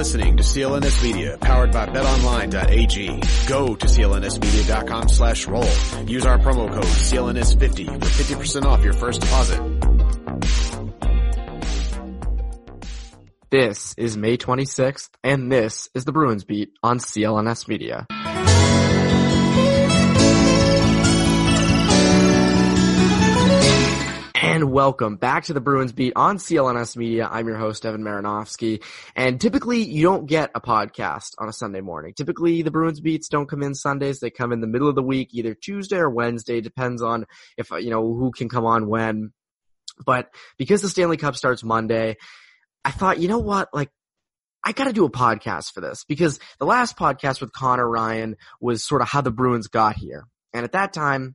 listening to CLNS Media, powered by betonline.ag. Go to clnsmedia.com slash roll. Use our promo code CLNS50 for 50% off your first deposit. This is May 26th, and this is the Bruins Beat on CLNS Media. And welcome back to the Bruins Beat on CLNS Media. I'm your host, Evan Marinofsky. And typically you don't get a podcast on a Sunday morning. Typically the Bruins Beats don't come in Sundays. They come in the middle of the week, either Tuesday or Wednesday. Depends on if, uh, you know, who can come on when. But because the Stanley Cup starts Monday, I thought, you know what? Like, I gotta do a podcast for this because the last podcast with Connor Ryan was sort of how the Bruins got here. And at that time,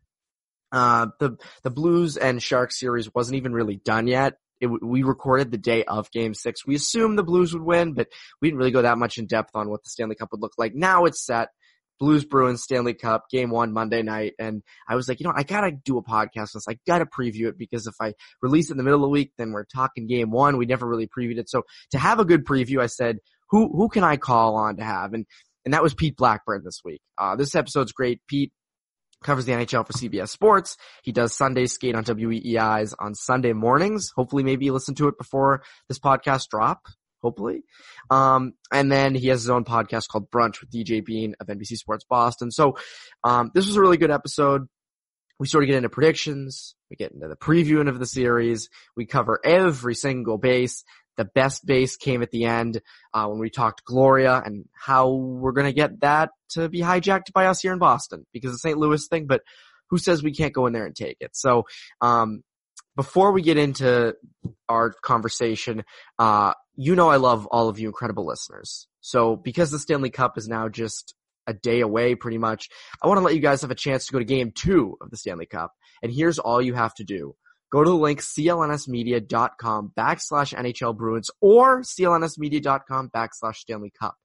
uh, the the Blues and Sharks series wasn't even really done yet. It, we recorded the day of Game Six. We assumed the Blues would win, but we didn't really go that much in depth on what the Stanley Cup would look like. Now it's set. Blues Bruins Stanley Cup game one Monday night. And I was like, you know, I gotta do a podcast on this. I gotta preview it because if I release it in the middle of the week, then we're talking game one. We never really previewed it. So to have a good preview, I said, who, who can I call on to have? And, and that was Pete Blackburn this week. Uh, this episode's great. Pete covers the NHL for CBS Sports. He does Sunday skate on WEEI's on Sunday mornings. Hopefully maybe you listen to it before this podcast drop. Hopefully. Um, and then he has his own podcast called Brunch with DJ Bean of NBC Sports Boston. So, um, this was a really good episode. We sort of get into predictions. We get into the previewing of the series. We cover every single base. The best base came at the end uh, when we talked Gloria and how we're going to get that to be hijacked by us here in Boston because the St. Louis thing. But who says we can't go in there and take it? So um, before we get into our conversation, uh, you know I love all of you incredible listeners. So because the Stanley Cup is now just a day away pretty much, I want to let you guys have a chance to go to game two of the Stanley Cup. And here's all you have to do. Go to the link clnsmedia.com backslash NHL Bruins or clnsmedia.com backslash Stanley Cup.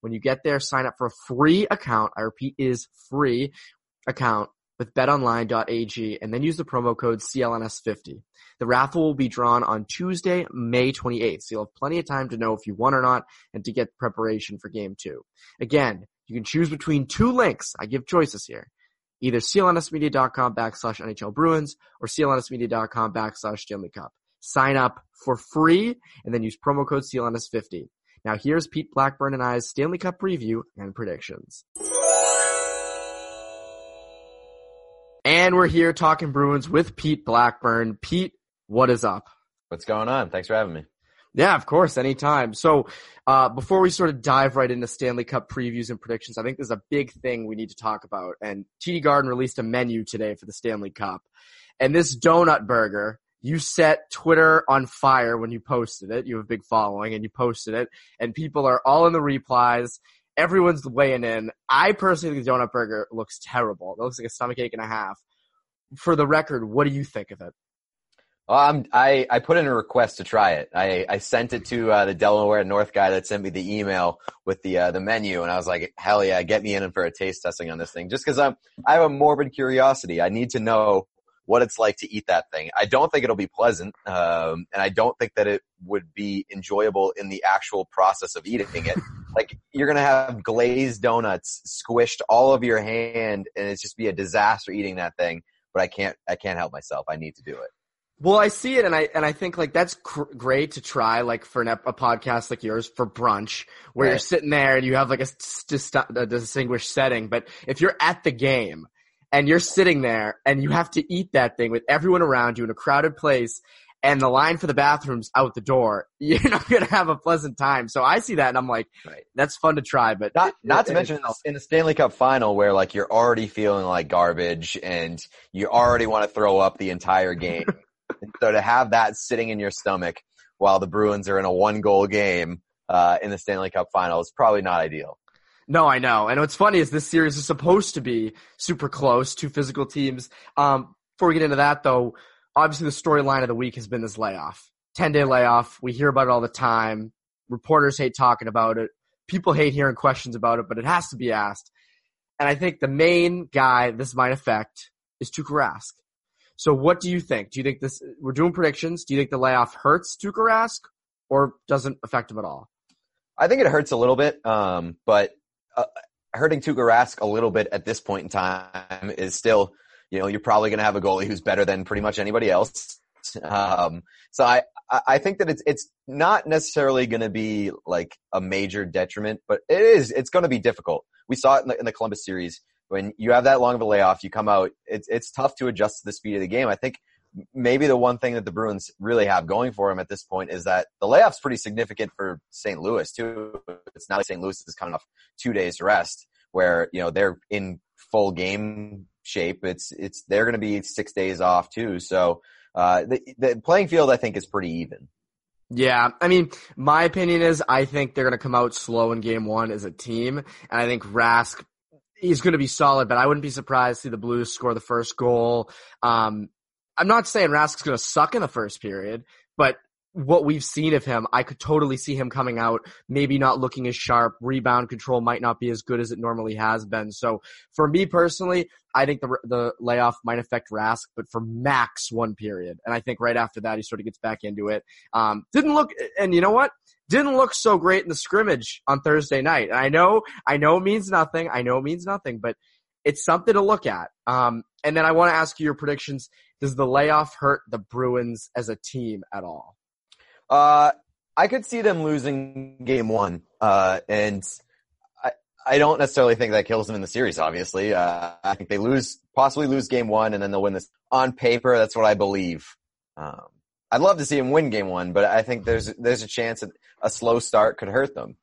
When you get there, sign up for a free account. I repeat, is free account with betonline.ag and then use the promo code CLNS50. The raffle will be drawn on Tuesday, May 28th. So you'll have plenty of time to know if you won or not and to get preparation for game two. Again, you can choose between two links. I give choices here. Either clnsmedia.com backslash NHL Bruins or clnsmedia.com backslash Stanley Cup. Sign up for free and then use promo code CLNS50. Now here's Pete Blackburn and I's Stanley Cup preview and predictions. And we're here talking Bruins with Pete Blackburn. Pete, what is up? What's going on? Thanks for having me. Yeah, of course, anytime. So, uh, before we sort of dive right into Stanley Cup previews and predictions, I think there's a big thing we need to talk about. And TD Garden released a menu today for the Stanley Cup. And this donut burger, you set Twitter on fire when you posted it. You have a big following and you posted it and people are all in the replies. Everyone's weighing in. I personally think the donut burger looks terrible. It looks like a stomach ache and a half. For the record, what do you think of it? Um, I, I put in a request to try it. I, I sent it to uh, the Delaware North guy that sent me the email with the uh, the menu, and I was like, "Hell yeah, get me in for a taste testing on this thing." Just because I'm I have a morbid curiosity. I need to know what it's like to eat that thing. I don't think it'll be pleasant, um, and I don't think that it would be enjoyable in the actual process of eating it. like you're gonna have glazed donuts squished all over your hand, and it's just be a disaster eating that thing. But I can't I can't help myself. I need to do it. Well, I see it, and I and I think like that's cr- great to try, like for an, a podcast like yours for brunch, where right. you're sitting there and you have like a, uh, a distinguished setting. But if you're at the game and you're sitting there and you have to eat that thing with everyone around you in a crowded place, and the line for the bathrooms out the door, you're not gonna have a pleasant time. So I see that, and I'm like, right. that's fun to try, but not not it, to mention in the Stanley Cup final where like you're already feeling like garbage and you already want to throw up the entire game. and so to have that sitting in your stomach while the Bruins are in a one goal game uh, in the Stanley Cup final is probably not ideal. No, I know. And what's funny is this series is supposed to be super close, two physical teams. Um, before we get into that though, obviously the storyline of the week has been this layoff. 10 day layoff. We hear about it all the time. Reporters hate talking about it. People hate hearing questions about it, but it has to be asked. And I think the main guy this might affect is Tuukka Rask. So what do you think? Do you think this, we're doing predictions. Do you think the layoff hurts Tuukka Rask or doesn't affect him at all? I think it hurts a little bit, um, but uh, hurting Tuukka Rask a little bit at this point in time is still, you know, you're probably going to have a goalie who's better than pretty much anybody else. Um, so I, I think that it's, it's not necessarily going to be like a major detriment, but it is, it's going to be difficult. We saw it in the, in the Columbus series when you have that long of a layoff, you come out, it's, it's tough to adjust to the speed of the game. I think maybe the one thing that the Bruins really have going for them at this point is that the layoff's pretty significant for St. Louis too. It's not like St. Louis is coming off two days rest where, you know, they're in full game shape. It's, it's, they're going to be six days off too. So, uh, the, the playing field I think is pretty even. Yeah, I mean, my opinion is I think they're going to come out slow in game one as a team, and I think Rask is going to be solid, but I wouldn't be surprised to see the Blues score the first goal. Um, I'm not saying Rask's going to suck in the first period, but what we've seen of him, I could totally see him coming out, maybe not looking as sharp. Rebound control might not be as good as it normally has been. So for me personally, I think the the layoff might affect Rask, but for max one period, and I think right after that he sort of gets back into it. Um, didn't look, and you know what? Didn't look so great in the scrimmage on Thursday night. And I know, I know it means nothing. I know it means nothing, but it's something to look at. Um, and then I want to ask you your predictions. Does the layoff hurt the Bruins as a team at all? Uh, I could see them losing game one. Uh, and I, I don't necessarily think that kills them in the series, obviously. Uh, I think they lose, possibly lose game one and then they'll win this on paper. That's what I believe. Um, I'd love to see them win game one, but I think there's, there's a chance that a slow start could hurt them.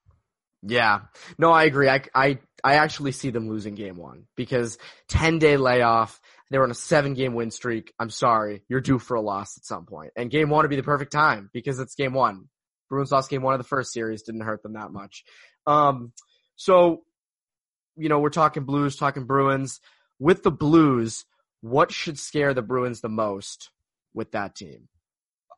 Yeah. No, I agree. I, I, I actually see them losing game one because 10 day layoff. They were on a seven game win streak. I'm sorry. You're due for a loss at some point. And game one would be the perfect time because it's game one. Bruins lost game one of the first series. Didn't hurt them that much. Um, so, you know, we're talking Blues, talking Bruins. With the Blues, what should scare the Bruins the most with that team?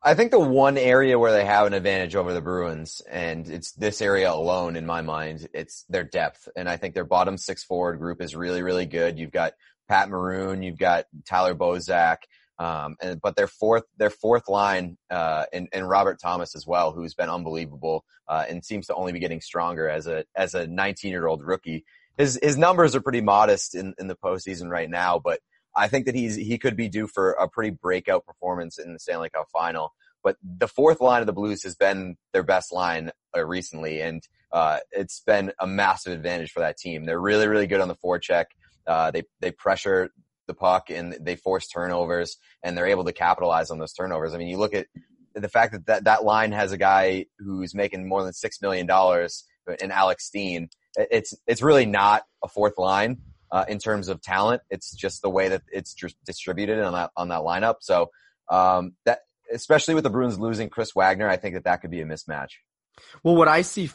I think the one area where they have an advantage over the Bruins, and it's this area alone in my mind, it's their depth. And I think their bottom six forward group is really, really good. You've got Pat Maroon, you've got Tyler Bozak, um, and but their fourth their fourth line uh, and, and Robert Thomas as well, who's been unbelievable uh, and seems to only be getting stronger as a as a 19 year old rookie. His his numbers are pretty modest in in the postseason right now, but I think that he's he could be due for a pretty breakout performance in the Stanley Cup final. But the fourth line of the Blues has been their best line uh, recently, and uh, it's been a massive advantage for that team. They're really really good on the forecheck. Uh, they they pressure the puck and they force turnovers, and they're able to capitalize on those turnovers. I mean, you look at the fact that that, that line has a guy who's making more than six million dollars in Alex Steen. It's it's really not a fourth line uh, in terms of talent. It's just the way that it's distributed on that on that lineup. So um, that especially with the Bruins losing Chris Wagner, I think that that could be a mismatch. Well, what I see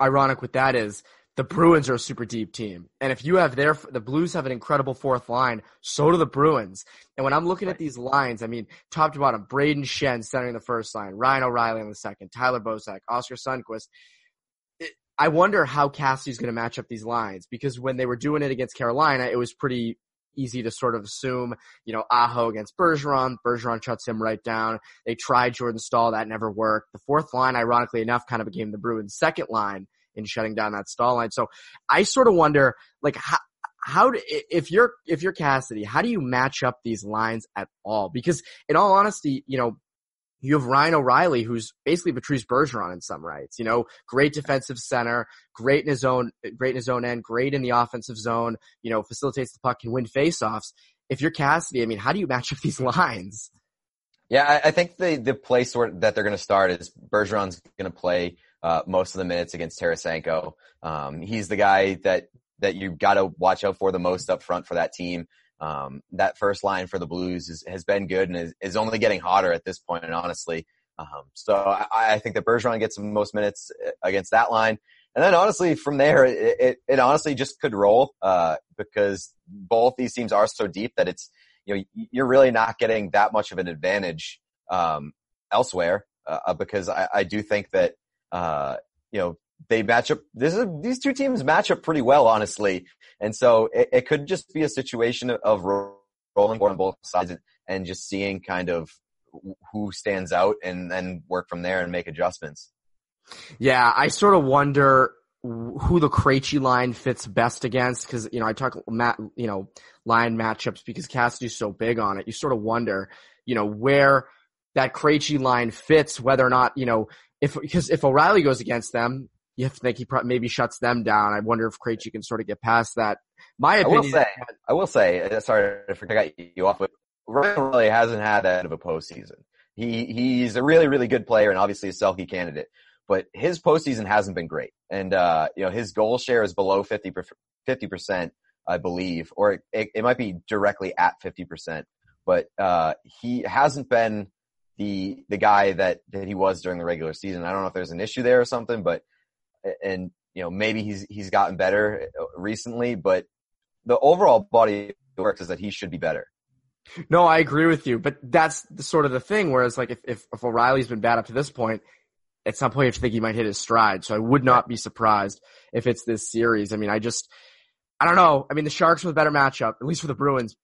ironic with that is the Bruins are a super deep team. And if you have their, the Blues have an incredible fourth line, so do the Bruins. And when I'm looking at these lines, I mean, top to bottom, Brayden Schenn centering the first line, Ryan O'Reilly on the second, Tyler Bozak, Oskar Sundqvist. I wonder how Cassidy's going to match up these lines because when they were doing it against Carolina, it was pretty easy to sort of assume, you know, Aho against Bergeron. Bergeron shuts him right down. They tried Jordan Staal. That never worked. The fourth line, ironically enough, kind of became the Bruins' second line in shutting down that Staal line. So I sort of wonder, like, how, how do, if you're, if you're Cassidy, how do you match up these lines at all? Because in all honesty, you know, you have Ryan O'Reilly, who's basically Patrice Bergeron in some rights. You know, great defensive center, great in his own, great in his own end, great in the offensive zone. You know, facilitates the puck, can win faceoffs. If you're Cassidy, I mean, how do you match up these lines? Yeah, I, I think the the place where that they're going to start is Bergeron's going to play uh, most of the minutes against Tarasenko. Um, he's the guy that that you got to watch out for the most up front for that team. Um, that first line for the Blues is, has been good and is, is, only getting hotter at this point, honestly. Um, so I, I, think that Bergeron gets the most minutes uh, against that line. And then honestly, from there, it, it, it honestly just could roll, uh, because both these teams are so deep that it's, you know, you're really not getting that much of an advantage, um, elsewhere, uh, because I, I do think that, uh, you know, they match up. This is these two teams match up pretty well, honestly. And so it, it could just be a situation of rolling on both sides and just seeing kind of who stands out and then work from there and make adjustments. Yeah, I sort of wonder who the Krejci line fits best against because you know I talk Matt you know line matchups because Cassidy's so big on it. You sort of wonder you know where that Krejci line fits, whether or not you know if because if O'Reilly goes against them, you have to think he pro- maybe shuts them down. I wonder if Krejci can sort of get past that. My opinion. I will say, I will say, uh, sorry I got you off, but Ryan really hasn't had that of a postseason. He he's a really really good player and obviously a Selke candidate, but his postseason hasn't been great. And uh, you know his goal share is below 50 percent, I believe, or it, it might be directly at fifty percent. But uh, he hasn't been the the guy that that he was during the regular season. I don't know if there's an issue there or something, but and you know maybe he's he's gotten better uh, recently, but the overall body of work is that he should be better. No, I agree with you, but that's sort of the thing. Whereas, like, if, if, if O'Reilly's been bad up to this point, at some point you have to think he might hit his stride. So I would not be surprised if it's this series. I mean, I just, I don't know. I mean, the Sharks with a better matchup, at least for the Bruins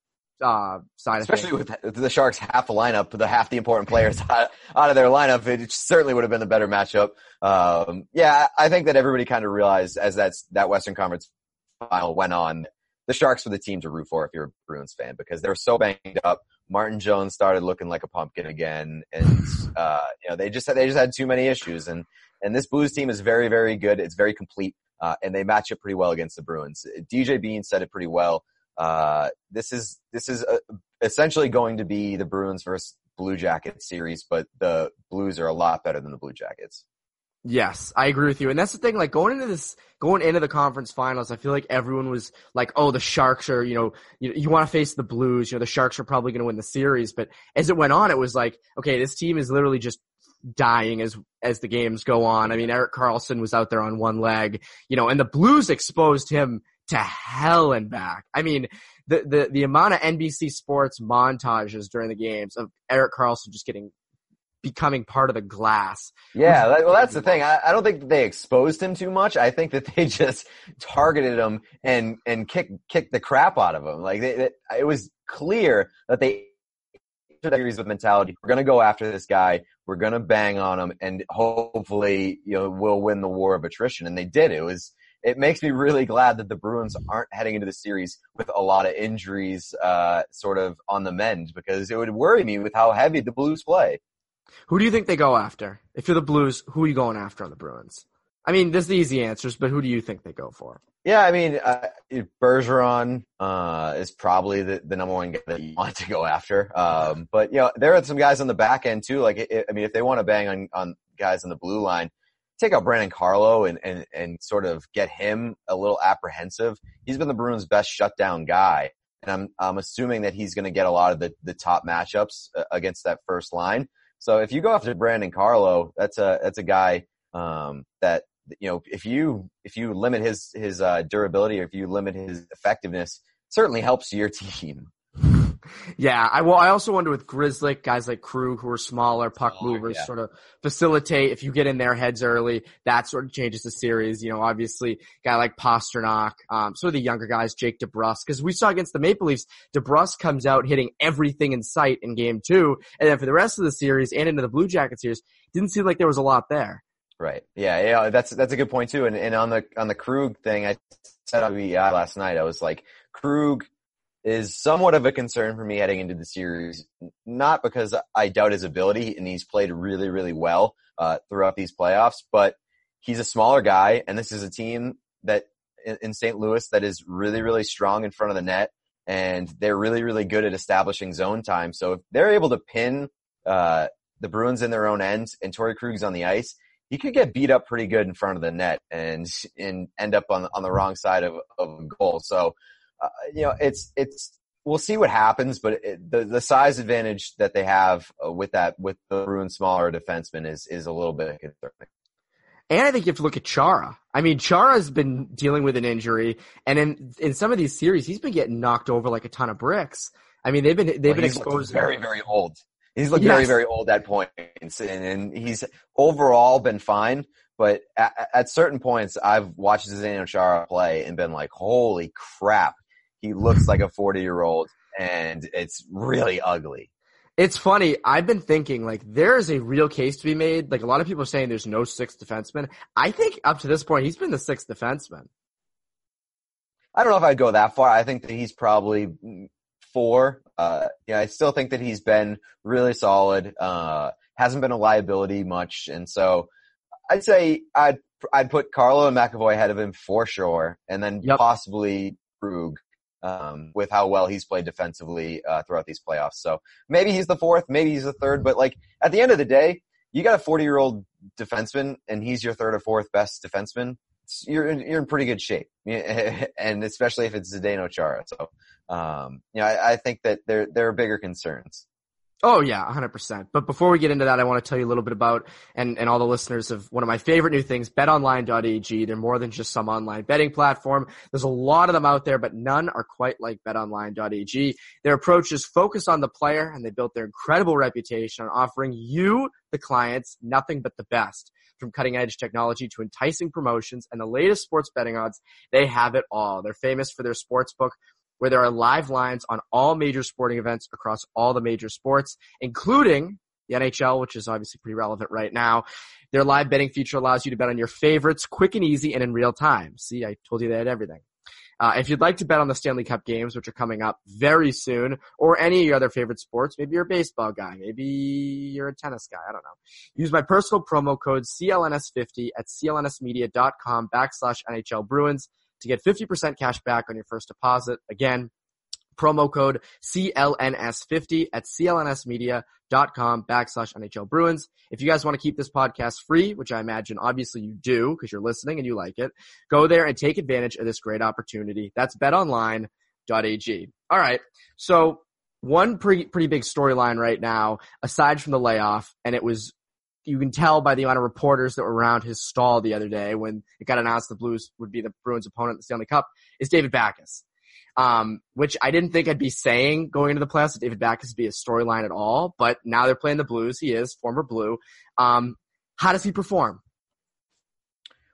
uh, side Especially with the Sharks half the lineup, the half the important players out, out of their lineup, it certainly would have been the better matchup. Um, yeah, I think that everybody kind of realized as that's, that Western Conference final went on, the Sharks were the team to root for if you're a Bruins fan because they're so banged up. Martin Jones started looking like a pumpkin again, and uh, you know they just they just had too many issues. And and this Blues team is very very good. It's very complete, uh, and they match up pretty well against the Bruins. DJ Bean said it pretty well. Uh, this is this is uh, essentially going to be the Bruins versus Blue Jackets series, but the Blues are a lot better than the Blue Jackets. Yes, I agree with you. And that's the thing, like going into this, going into the conference finals, I feel like everyone was like, oh, the Sharks are, you know, you, you want to face the Blues, you know, the Sharks are probably going to win the series. But as it went on, it was like, okay, this team is literally just dying as, as the games go on. I mean, Erik Karlsson was out there on one leg, you know, and the Blues exposed him to hell and back. I mean, the, the, the amount of NBC sports montages during the games of Erik Karlsson just getting becoming part of the glass. Yeah, well, that's the thing. I, I, don't think they exposed him too much. I think that they just targeted him and and kicked kicked the crap out of him. Like they, they, it was clear that they series with mentality. We're gonna go after this guy. We're gonna bang on him, and hopefully, you know, we'll win the war of attrition. And they did. It was. It makes me really glad that the Bruins aren't heading into the series with a lot of injuries, uh, sort of on the mend, because it would worry me with how heavy the Blues play. Who do you think they go after? If you're the Blues, who are you going after on the Bruins? I mean, there's the easy answers, but who do you think they go for? Yeah, I mean, uh, Bergeron uh, is probably the, the number one guy that you want to go after. Um, but you know, there are some guys on the back end too. Like, it, I mean, if they want to bang on, on guys on the blue line, take out Brandon Carlo and, and and sort of get him a little apprehensive. He's been the Bruins' best shutdown guy, and I'm I'm assuming that he's going to get a lot of the the top matchups uh, against that first line. So if you go after Brandon Carlo, that's a that's a guy um, that you know if you if you limit his his uh, durability or if you limit his effectiveness, certainly helps your team. Yeah, I well, I also wonder with Grzelcyk, guys like Krug who are smaller puck oh, movers, yeah. sort of facilitate. If you get in their heads early, that sort of changes the series. You know, obviously, guy like Pastrnak, um, sort of the younger guys, Jake DeBrusk, because we saw against the Maple Leafs, DeBrusk comes out hitting everything in sight in Game Two, and then for the rest of the series and into the Blue Jacket series, didn't seem like there was a lot there. Right. Yeah. Yeah. That's that's a good point too. And and on the on the Krug thing, I said on the last night, I was like, Krug is somewhat of a concern for me heading into the series. Not because I doubt his ability, and he's played really, really well uh, throughout these playoffs, but he's a smaller guy, and this is a team that in, St. Louis that is really, really strong in front of the net, and they're really, really good at establishing zone time. So if they're able to pin uh, the Bruins in their own end, and Torey Krug's on the ice, he could get beat up pretty good in front of the net and and end up on on the wrong side of, of a goal. So uh, you know, it's it's we'll see what happens, but it, the the size advantage that they have uh, with that with the Bruins smaller defenseman is is a little bit concerning. And I think you have to look at Chara. I mean, Chara's been dealing with an injury, and in in some of these series, he's been getting knocked over like a ton of bricks. I mean, they've been they've well, been exposed. Very very old. He's looked yes. very very old at points, and, and he's overall been fine. But at, at certain points, I've watched Zdeno Chara play and been like, "Holy crap! He looks like a 40 year old and it's really ugly. It's funny. I've been thinking like there is a real case to be made. Like a lot of people are saying there's no sixth defenseman. I think up to this point he's been the sixth defenseman. I don't know if I'd go that far. I think that he's probably four. Uh, yeah, I still think that he's been really solid. Uh, hasn't been a liability much, and so I'd say I'd I'd put Carlo and McAvoy ahead of him for sure, and then Yep. possibly Krug. Um, with how well he's played defensively uh, throughout these playoffs, so maybe he's the fourth, maybe he's the third, but like at the end of the day, you got a 40 year old defenseman, and he's your third or fourth best defenseman. You're in, you're in pretty good shape, and especially if it's Zdeno Chara. So, um, you know, I, I think that there there are bigger concerns. Oh yeah, 100%. But before we get into that, I want to tell you a little bit about, and, and all the listeners of one of my favorite new things, betonline.ag. They're more than just some online betting platform. There's a lot of them out there, but none are quite like betonline.ag. Their approach is focused on the player and they built their incredible reputation on offering you, the clients, nothing but the best. From cutting edge technology to enticing promotions and the latest sports betting odds, they have it all. They're famous for their sports book where there are live lines on all major sporting events across all the major sports, including the NHL, which is obviously pretty relevant right now. Their live betting feature allows you to bet on your favorites quick and easy and in real time. See, I told you they had everything. Uh, if you'd like to bet on the Stanley Cup games, which are coming up very soon, or any of your other favorite sports, maybe you're a baseball guy, maybe you're a tennis guy, I don't know. Use my personal promo code CLNS50 at clnsmedia.com backslash NHL Bruins to get 50% cash back on your first deposit. Again, promo code CLNS50 at clnsmedia.com backslash NHL Bruins. If you guys want to keep this podcast free, which I imagine obviously you do because you're listening and you like it, go there and take advantage of this great opportunity. That's betonline.ag. All right. So one pretty, pretty big storyline right now, aside from the layoff, and it was you can tell by the amount of reporters that were around his stall the other day when it got announced the Blues would be the Bruins' opponent in the Stanley Cup, is David Backes. Um, which I didn't think I'd be saying going into the playoffs that David Backes would be a storyline at all, but now they're playing the Blues. He is former Blue. Um, how does he perform?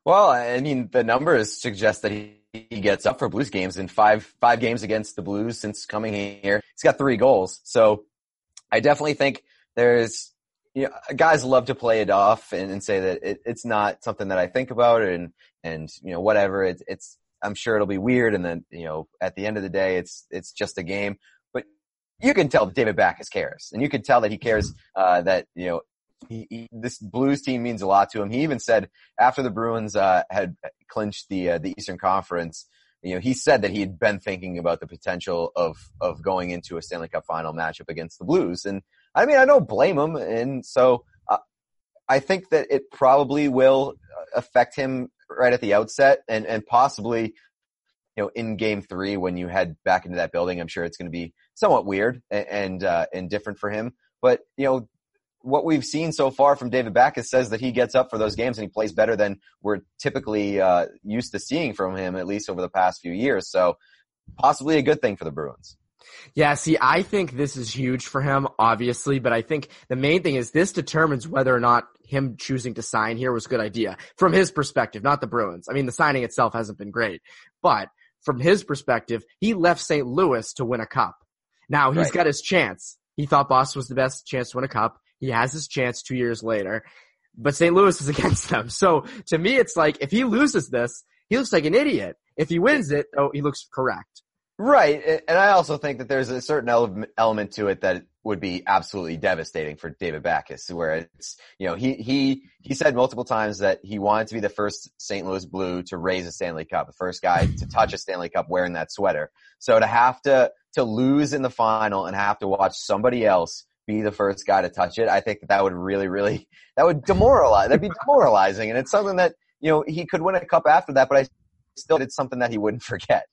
Well, I mean, the numbers suggest that he, he gets up for Blues games in five five games against the Blues since coming here. He's got three goals, so I definitely think there's you know, guys love to play it off and, and say that it, it's not something that I think about and and you know whatever. It's it's I'm sure it'll be weird, and then you know at the end of the day, it's it's just a game. But you can tell that David Backes cares, and you can tell that he cares uh, that you know he, he, this Blues team means a lot to him. He even said after the Bruins uh, had clinched the uh, the Eastern Conference, you know, he said that he had been thinking about the potential of of going into a Stanley Cup final matchup against the Blues, and I mean, I don't blame him, and so uh, I think that it probably will affect him right at the outset, and and possibly. You know, in Game Three, when you head back into that building, I'm sure it's going to be somewhat weird and and, uh, and different for him. But you know, what we've seen so far from David Backes says that he gets up for those games and he plays better than we're typically uh, used to seeing from him, at least over the past few years. So possibly a good thing for the Bruins. Yeah, see, I think this is huge for him, obviously, but I think the main thing is this determines whether or not him choosing to sign here was a good idea from his perspective, not the Bruins. I mean, the signing itself hasn't been great, but from his perspective, he left St. Louis to win a cup. Now he's Right. got his chance. He thought Boston was the best chance to win a cup. He has his chance two years later, but St. Louis is against them. So to me, it's like if he loses this, he looks like an idiot. If he wins it, oh, he looks correct. Right, and I also think that there's a certain ele- element to it that would be absolutely devastating for David Backes, where it's you know he he he said multiple times that he wanted to be the first St. Louis Blue to raise a Stanley Cup, the first guy to touch a Stanley Cup wearing that sweater. So to have to to lose in the final and have to watch somebody else be the first guy to touch it, I think that that would really really that would demoralize. That'd be demoralizing, and it's something that you know he could win a cup after that, but I still it's something that he wouldn't forget.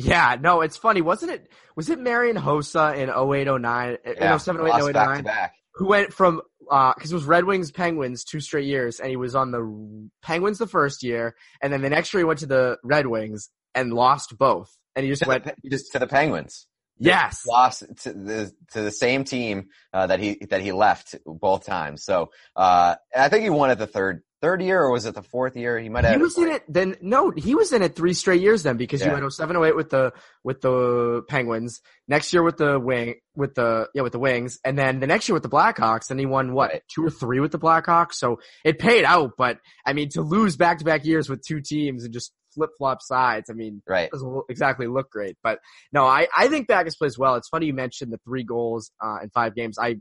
Yeah, no, it's funny. Wasn't it, was it Marian Hossa in 08, 09, Yeah, 07, 08, lost 08, back 09, to back. who went from, uh, cause it was Red Wings Penguins two straight years and he was on the Penguins the first year and then the next year he went to the Red Wings and lost both. And he just To went, the, just to the Penguins. yes. lost to the to the same team uh, that he that he left both times. So uh, I think he won at the third third year or was it the fourth year? He might have. He was in it then. No, he was in it three straight years then because you Yeah. went 07, 08 with the with the Penguins. Next year with the wing with the yeah with the Wings, and then the next year with the Blackhawks. And he won what two or three with the Blackhawks. So it paid out. But I mean, to lose back to back years with two teams and just flip flop sides. I mean, Right. doesn't exactly look great. But no, I, I think Backes plays well. It's funny you mentioned the three goals uh, in five games. I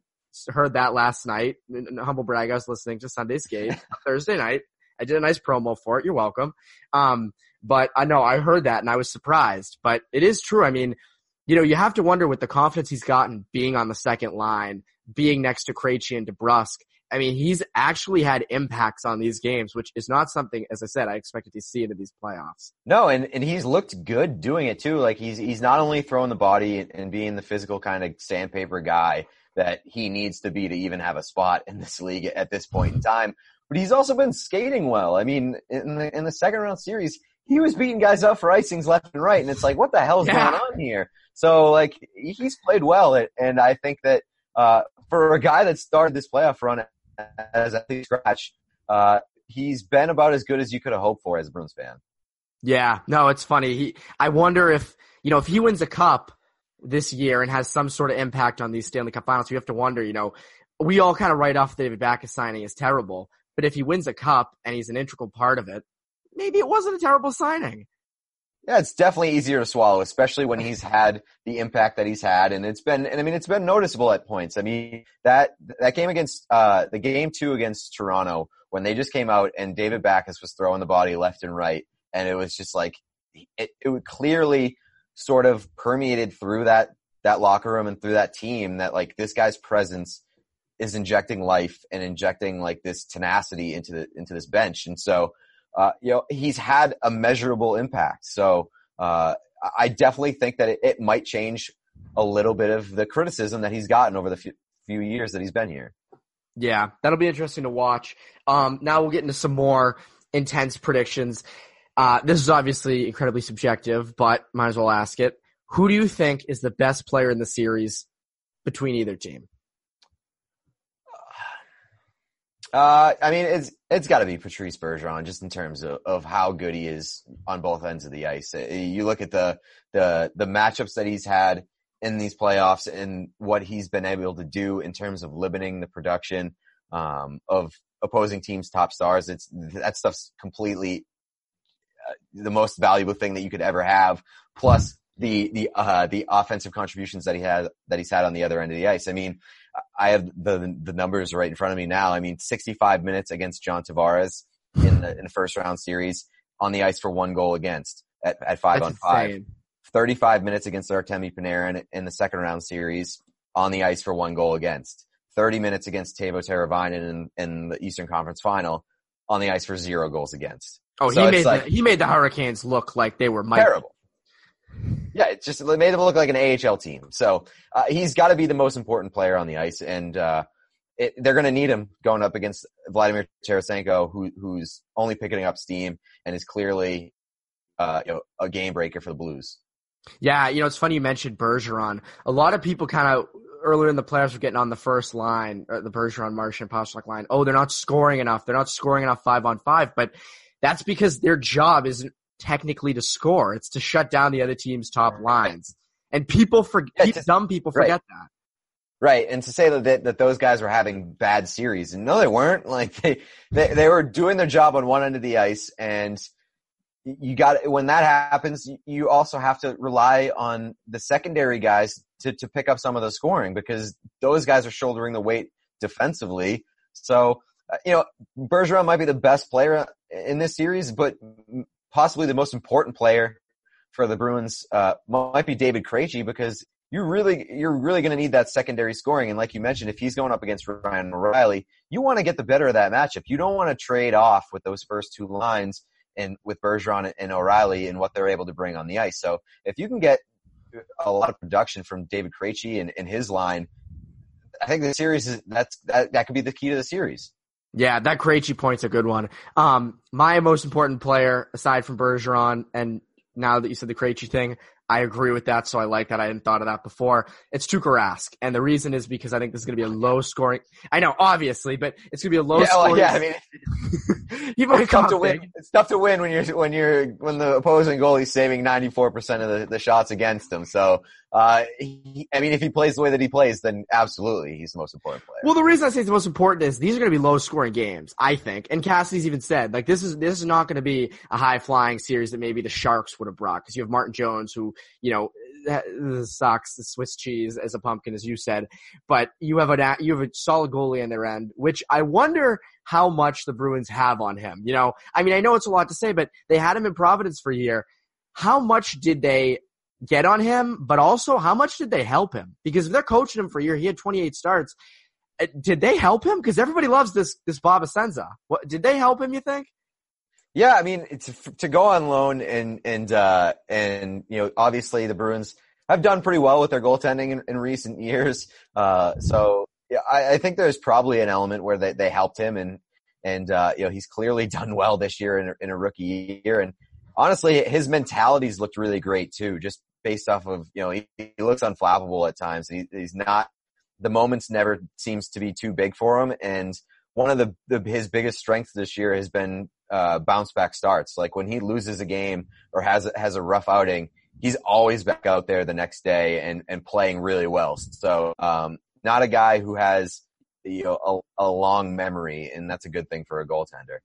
heard that last night. Humble brag, I was listening to Sunday Skate Thursday night. I did a nice promo for it. You're welcome. Um, but I know I heard that and I was surprised. But it is true. I mean, you know, you have to wonder with the confidence he's gotten being on the second line, being next to Krejci and DeBrusk. I mean, he's actually had impacts on these games, which is not something, as I said, I expected to see into these playoffs. No, and, and he's looked good doing it too. Like he's he's not only throwing the body and being the physical kind of sandpaper guy that he needs to be to even have a spot in this league at this point in time, but he's also been skating well. I mean, in the in the second round series, he was beating guys up for icings left and right, and it's like, what the hell's Yeah. going on here? So like he's played well, and I think that uh, for a guy that started this playoff run as at least scratch, uh, he's been about as good as you could have hoped for as a Bruins fan. Yeah, no, it's funny. He, I wonder if, you know, if he wins a cup this year and has some sort of impact on these Stanley Cup finals, we have to wonder, you know, we all kind of write off the David Backes signing as terrible, but if he wins a cup and he's an integral part of it, maybe it wasn't a terrible signing. Yeah, it's definitely easier to swallow, especially when he's had the impact that he's had, and it's been, and I mean, it's been noticeable at points. I mean, that that game against uh the game two against Toronto when they just came out and David Backes was throwing the body left and right, and it was just like it, it would clearly sort of permeated through that that locker room and through that team that like this guy's presence is injecting life and injecting like this tenacity into the into this bench, and so uh, you know, he's had a measurable impact. So, uh, I definitely think that it, it might change a little bit of the criticism that he's gotten over the few, few years that he's been here. Yeah, that'll be interesting to watch. Um, now we'll get into some more intense predictions. Uh, this is obviously incredibly subjective, but might as well ask it. Who do you think is the best player in the series between either team? Uh, I mean, it's it's got to be Patrice Bergeron, just in terms of, of how good he is on both ends of the ice. Uh, You look at the the the matchups that he's had in these playoffs and what he's been able to do in terms of limiting the production um, of opposing teams' top stars. It's that stuff's completely the most valuable thing that you could ever have. Plus the the uh, the offensive contributions that he had that he's had on the other end of the ice. I mean, I have the the numbers right in front of me now. I mean, 65 minutes against John Tavares in the in the first round series on the ice for one goal against at, at five That's on five. insane. 35 minutes against Artemi Panarin in the second round series on the ice for one goal against. 30 minutes against Teuvo Teravainen in, in the Eastern Conference Final on the ice for zero goals against. Oh, So he made like- the, he made the Hurricanes look like they were Mike. Terrible. Yeah, it just it made them look like an AHL team. So uh, he's got to be the most important player on the ice, and uh, it, they're going to need him going up against Vladimir Tarasenko, who, who's only picking up steam and is clearly uh, you know, a game breaker for the Blues. Yeah, you know, it's funny you mentioned Bergeron. A lot of people kind of earlier in the playoffs were getting on the first line, or the Bergeron, Marchand, Pastrnak line. Oh, they're not scoring enough. They're not scoring enough five on five. But that's because their job isn't technically to score. It's to shut down the other team's top lines. And people forget, Yeah, just- dumb people right. forget that. Right, and to say that, that that those guys were having bad series, and no, they weren't. Like they, they they were doing their job on one end of the ice, and you got when that happens, you also have to rely on the secondary guys to to pick up some of the scoring because those guys are shouldering the weight defensively. So you know, Bergeron might be the best player in this series, but possibly the most important player for the Bruins uh, might be David Krejci because you're really you're really going to need that secondary scoring. And like you mentioned, if he's going up against Ryan O'Reilly, you want to get the better of that matchup. You don't want to trade off with those first two lines and with Bergeron and O'Reilly and what they're able to bring on the ice. So if you can get a lot of production from David Krejci and, and his line, I think the series is that's that that could be the key to the series. Yeah, that Krejci point's a good one. Um, my most important player, aside from Bergeron, and now that you said the Krejci thing, I agree with that, so I like that. I hadn't thought of that before. It's Tuukka Rask, and the reason is because I think this is going to be a low scoring. I know, obviously, but it's going to be a low Yeah, well, scoring. yeah, I mean, you it's tough to win. It's tough to win when you're when you're when the opposing goalie's saving 94 percent of the, the shots against him. So, uh, he, I mean, if he plays the way that he plays, then absolutely he's the most important player. Well, the reason I say it's the most important is these are going to be low scoring games, I think. And Cassidy's even said, like, this is, this is not going to be a high flying series that maybe the Sharks would have brought. Cause you have Martin Jones who, you know, the sucks, the Swiss cheese as a pumpkin, as you said. But you have a, you have a solid goalie on their end, which I wonder how much the Bruins have on him. You know, I mean, I know it's a lot to say, but they had him in Providence for a year. How much did they get on him, but also how much did they help him? Because if they're coaching him for a year, he had 28 starts. Uh, Did they help him? Because everybody loves this this Bob Asenza. What did they help him? You think? Yeah, I mean, it's to go on loan and and uh, and you know, obviously the Bruins have done pretty well with their goaltending in, in recent years. Uh, so yeah, I, I think there's probably an element where they, they helped him and and uh, you know he's clearly done well this year in a, in a rookie year. And honestly, his mentality's looked really great too, just based off of you know he, he looks unflappable at times. He, he's not the moments never seems to be too big for him and one of the, the his biggest strengths this year has been uh, bounce back starts. Like when he loses a game or has has a rough outing, he's always back out there the next day and and playing really well. So um, not a guy who has you know a, a long memory, and that's a good thing for a goaltender.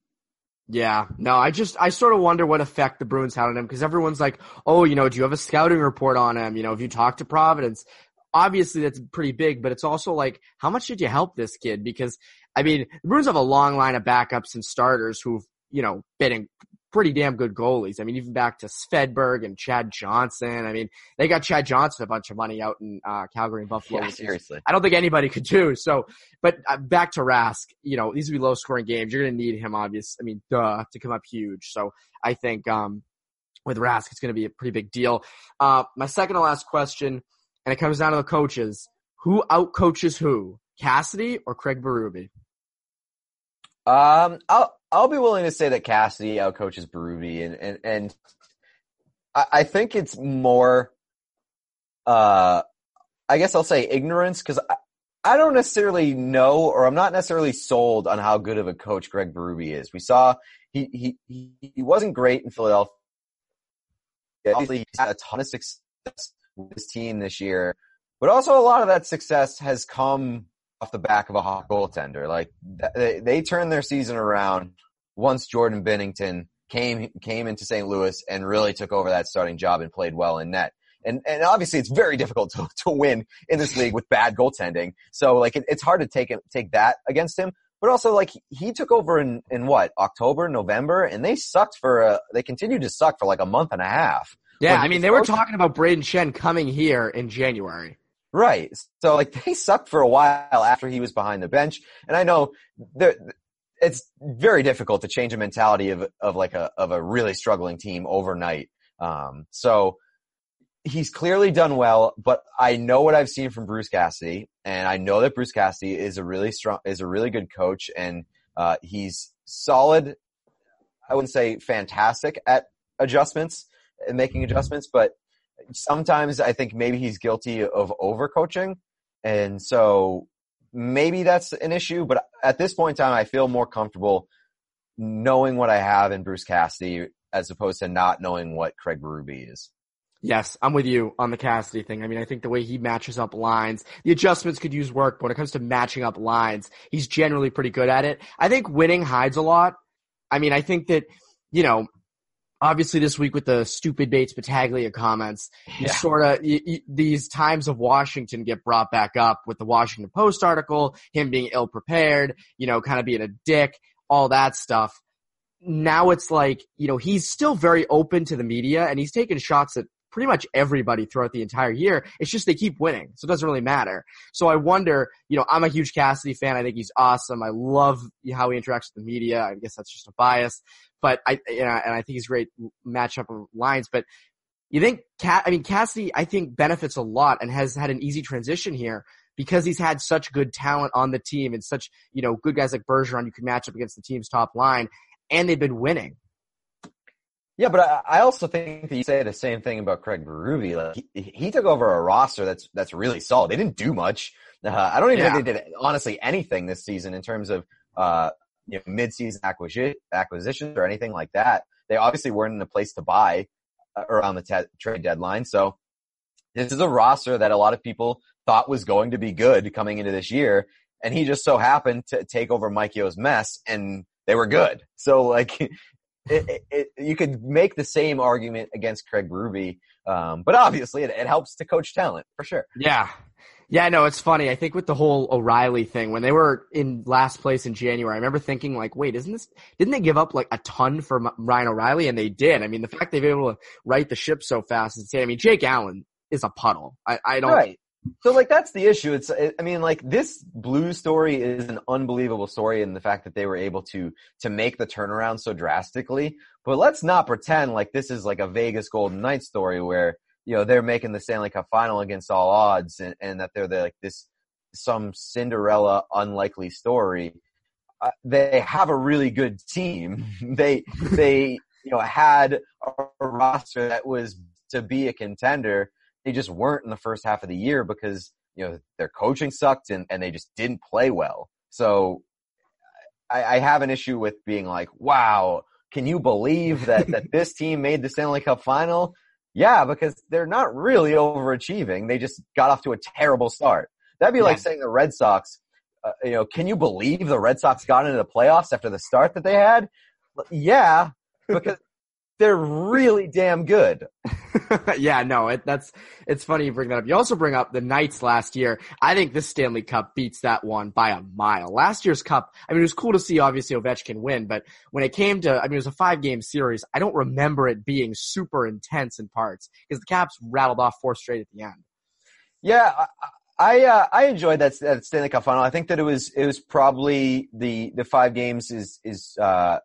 Yeah, no, I just I sort of wonder what effect the Bruins had on him because everyone's like, oh, you know, do you have a scouting report on him? You know, if you talk to Providence, obviously that's pretty big, but it's also like, how much did you help this kid? Because I mean, the Bruins have a long line of backups and starters who've you know been pretty damn good goalies. I mean, even back to Svedberg and Chad Johnson. I mean, they got Chad Johnson a bunch of money out in uh, Calgary and Buffalo. Yeah, seriously. I don't think anybody could do. So, but uh, back to Rask, you know, these would be low scoring games. You're going to need him, obvious. I mean, duh, to come up huge. So I think, um, with Rask, it's going to be a pretty big deal. Uh, my second to last question, and it comes down to the coaches. Who out coaches who? Cassidy or Craig Berube? Um, I'll I'll be willing to say that Cassidy outcoaches Berube, and and and I, I think it's more. Uh, I guess I'll say ignorance because I, I don't necessarily know, or I'm not necessarily sold on how good of a coach Greg Berube is. We saw he he he wasn't great in Philadelphia. Obviously, he's had a ton of success with his team this year, but also a lot of that success has come off the back of a hot goaltender. Like they, they turned their season around once Jordan Binnington came came into St. Louis and really took over that starting job and played well in net. And and obviously it's very difficult to, to win in this league with bad goaltending. So like it, it's hard to take it, take that against him. But also like he took over in in what October November and they sucked for a they continued to suck for like a month and a half. Yeah, I mean, they were talking about Brayden Schenn coming here in January. Right. So like they sucked for a while after he was behind the bench. And I know there, it's very difficult to change a mentality of, of like a, of a really struggling team overnight. Um, so he's clearly done well, but I know what I've seen from Bruce Cassidy and I know that Bruce Cassidy is a really strong, is a really good coach and, uh, he's solid. I wouldn't say fantastic at adjustments and making adjustments, but sometimes I think maybe he's guilty of overcoaching. And so maybe that's an issue, but at this point in time, I feel more comfortable knowing what I have in Bruce Cassidy as opposed to not knowing what Craig Berube is. Yes, I'm with you on the Cassidy thing. I mean, I think the way he matches up lines, the adjustments could use work, but when it comes to matching up lines, he's generally pretty good at it. I think winning hides a lot. I mean, I think that, you know, obviously this week with the stupid Bates Battaglia comments, you Yeah. sort of, these times of Washington get brought back up with the Washington Post article, him being ill prepared, you know, kind of being a dick, all that stuff. Now it's like, you know, he's still very open to the media and he's taking shots at pretty much everybody throughout the entire year. It's just they keep winning, so it doesn't really matter. So I wonder, you know, I'm a huge Cassidy fan. I think he's awesome. I love how he interacts with the media. I guess that's just a bias, but I, you know, and I think he's great matchup of lines. But you think, Cat? I mean, Cassidy, I think benefits a lot and has had an easy transition here because he's had such good talent on the team and such, you know, good guys like Bergeron you can match up against the team's top line, and they've been winning. Yeah, but I, I also think that you say the same thing about Craig Berube. Like he, he took over a roster that's that's really solid. They didn't do much. Uh, I don't even Yeah. think they did honestly anything this season in terms of uh, you know, mid-season acquisition, acquisitions or anything like that. They obviously weren't in a place to buy uh, around the ta- trade deadline. So this is a roster that a lot of people thought was going to be good coming into this year, and he just so happened to take over Mike Yeo's mess, and they were good. So like. It, it, it, you could make the same argument against Craig Ruby, um, but obviously it, it helps to coach talent for sure. Yeah. Yeah, no, it's funny. I think with the whole O'Reilly thing, when they were in last place in January, I remember thinking like, wait, isn't this, didn't they give up like a ton for M- Ryan O'Reilly? And they did. I mean, the fact they've been able to right the ship so fast is insane. I mean, Jake Allen is a puddle. I, I don't, Right. So like that's the issue. It's I mean like this blue story is an unbelievable story in the fact that they were able to to make the turnaround so drastically. But let's not pretend like this is like a Vegas Golden Knights story where you know they're making the Stanley Cup final against all odds and, and that they're, like this some Cinderella unlikely story. Uh, they have a really good team. they they you know had a roster that was to be a contender they just weren't in the first half of the year because you know their coaching sucked and, and they just didn't play well. So I, I have an issue with being like, wow, can you believe that that this team made the Stanley Cup final? Yeah, because they're not really overachieving. They just got off to a terrible start. That'd be like saying the Red Sox, uh, you know, can you believe the Red Sox got into the playoffs after the start that they had? Yeah, because they're really damn good. yeah, no, it, that's it's funny you bring that up. You also bring up the Knights last year. I think this Stanley Cup beats that one by a mile. Last year's Cup, I mean, it was cool to see obviously Ovechkin win, but when it came to, I mean, it was a five game series. I don't remember it being super intense in parts because the Caps rattled off four straight at the end. Yeah, I I, uh, I enjoyed that, that Stanley Cup final. I think that it was it was probably the the five games is is uh,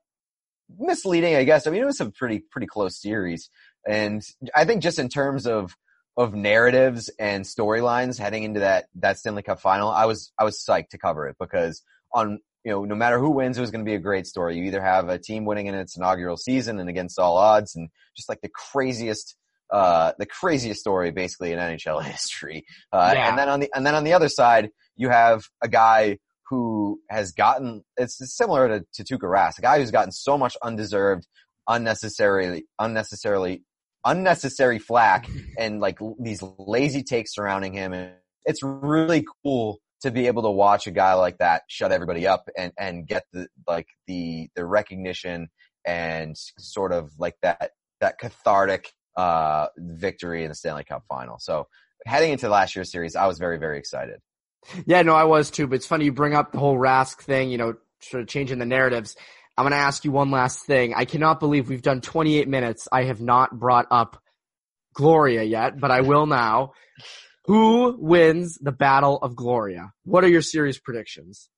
misleading. I guess. I mean, it was a pretty pretty close series, and I think just in terms of of narratives and storylines heading into that that Stanley Cup final, I was I was psyched to cover it because on you know no matter who wins, it was going to be a great story. You either have a team winning in its inaugural season and against all odds, and just like the craziest uh, the craziest story basically in NHL history. Uh, Yeah. and then on the, and then on the other side, you have a guy who has gotten, it's similar to, to Tuukka Rask, a guy who's gotten so much undeserved, unnecessarily, unnecessarily, unnecessary flack and like these lazy takes surrounding him. And it's really cool to be able to watch a guy like that shut everybody up and, and get the, like the, the recognition and sort of like that, that cathartic uh, victory in the Stanley Cup final. So heading into last year's series, I was very, very excited. Yeah, no, I was too, but it's funny you bring up the whole Rask thing, you know, sort of changing the narratives. I'm going to ask you one last thing. I cannot believe we've done 28 minutes. I have not brought up Gloria yet, but I will now. Who wins the Battle of Gloria? What are your series predictions?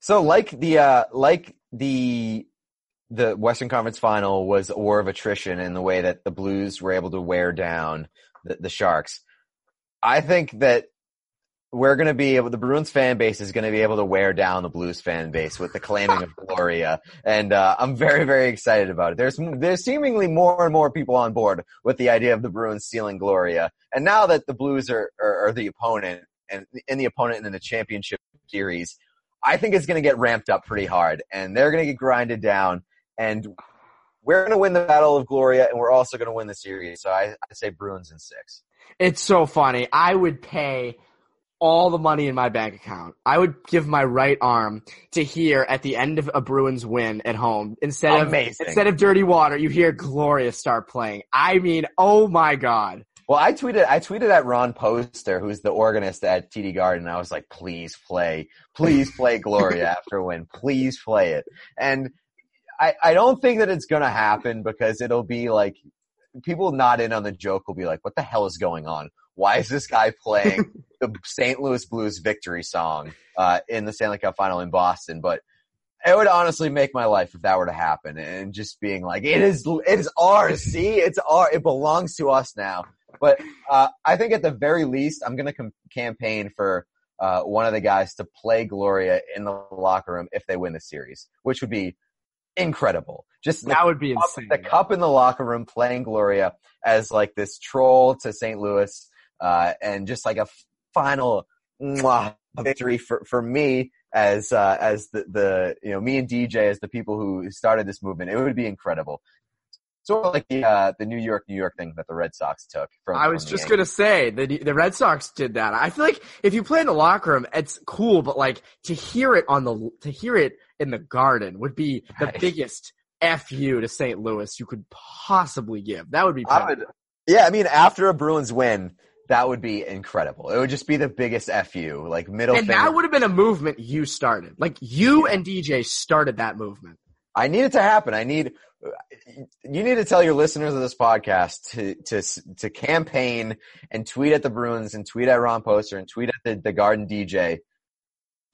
So like the, uh, like the, the Western Conference final was a war of attrition in the way that the Blues were able to wear down the, the Sharks. I think that we're going to be able, the Bruins fan base is going to be able to wear down the Blues fan base with the claiming of Gloria. And, uh, I'm very, very excited about it. There's, there's seemingly more and more people on board with the idea of the Bruins stealing Gloria. And now that the Blues are, are, are the opponent and, and the opponent in the championship series, I think it's going to get ramped up pretty hard and they're going to get grinded down and we're going to win the Battle of Gloria and we're also going to win the series. So I, I say Bruins in six. It's so funny. I would pay all the money in my bank account. I would give my right arm to hear at the end of a Bruins win at home instead of instead of Dirty Water, you hear Gloria start playing. I mean, oh my god. Well, I tweeted, I tweeted at Ron Poster, who's the organist at TD Garden. I was like, please play, please play Gloria after a win. Please play it. And I, I don't think that it's going to happen because it'll be like, people not in on the joke will be like, what the hell is going on? Why is this guy playing the St. Louis Blues victory song, uh, in the Stanley Cup final in Boston? But it would honestly make my life if that were to happen and just being like, it is, it is ours. See, it's our, it belongs to us now. But, uh, I think at the very least, I'm going to com- campaign for, uh, one of the guys to play Gloria in the locker room if they win the series, which would be incredible. Just that would be cup, insane. the cup in the locker room playing Gloria as like this troll to St. Louis, uh, and just like a final mwah, victory for, for me as, uh, as the, the, you know, me and DJ as the people who started this movement. It would be incredible. Sort of like the, uh, the New York, New York thing that the Red Sox took from. I was from just gonna say the the Red Sox did that. I feel like if you play in the locker room, it's cool, but like to hear it on the to hear it in the Garden would be the Right. biggest fu to St. Louis you could possibly give. That would be. I would, yeah, I mean, after a Bruins win, that would be incredible. It would just be the biggest fu, like middle and finger. that would have been a movement you started. Like you and DJ started that movement. I need it to happen. I need you need to tell your listeners of this podcast to to to campaign and tweet at the Bruins and tweet at Ron Poster and tweet at the, the Garden DJ.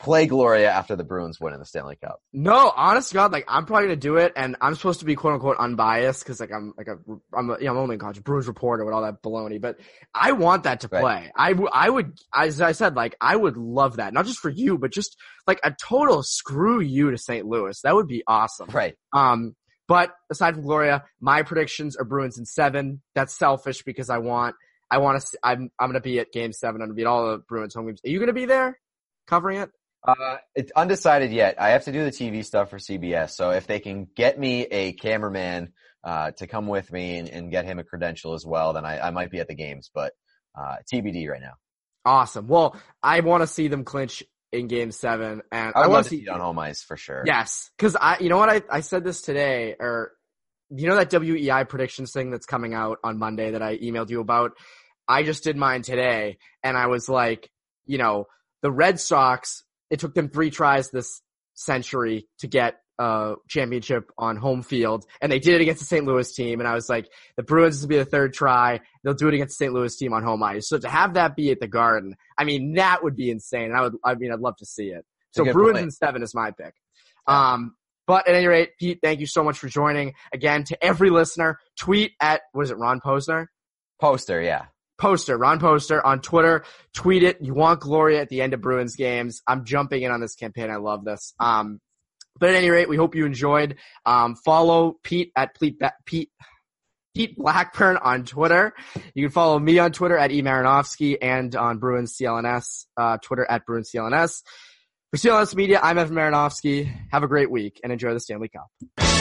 Play Gloria after the Bruins win in the Stanley Cup. No, honest to God, like I'm probably gonna do it, and I'm supposed to be quote unquote unbiased because like I'm like a I'm a, you know, I'm only a college Bruins reporter with all that baloney, but I want that to Right. play. I w- I would as I said, like I would love that, not just for you, but just like a total screw you to St. Louis. That would be awesome. Right. Um, but aside from Gloria, my predictions are Bruins in seven. That's selfish because I want I want to. I'm I'm gonna be at Game Seven. I'm gonna be at all the Bruins home games. Are you gonna be there covering it? Uh, it's undecided yet. I have to do the TV stuff for CBS. So if they can get me a cameraman uh, to come with me and, and get him a credential as well, then I, I might be at the games. But uh, TBD right now. Awesome. Well, I want to see them clinch in Game Seven, and I I want to see. see on home ice for sure. Yes, because I, you know what, I I said this today, or you know that WEEI predictions thing that's coming out on Monday that I emailed you about. I just did mine today, and I was like, you know, the Red Sox. It took them three tries this century to get a championship on home field, and they did it against the St. Louis team. And I was like, the Bruins will be the third try. They'll do it against the St. Louis team on home ice. So to have that be at the Garden, I mean, that would be insane. And I would, I mean, I'd love to see it. So Bruins in seven is my pick. Yeah. Um, but at any rate, Pete, thank you so much for joining. Again, to every listener, tweet at, what is it, Ron Posner? Poster, yeah. Poster, Ron Poster on Twitter. Tweet it. You want Gloria at the end of Bruins games. I'm jumping in on this campaign. I love this. Um, but at any rate, we hope you enjoyed. Um, follow Pete at Pete, Pete, Pete Blackburn on Twitter. You can follow me on Twitter at eMarinovsky and on Bruins CLNS, uh, Twitter at Bruins CLNS. For CLNS Media, I'm Evan Marinovsky. Have a great week and enjoy the Stanley Cup.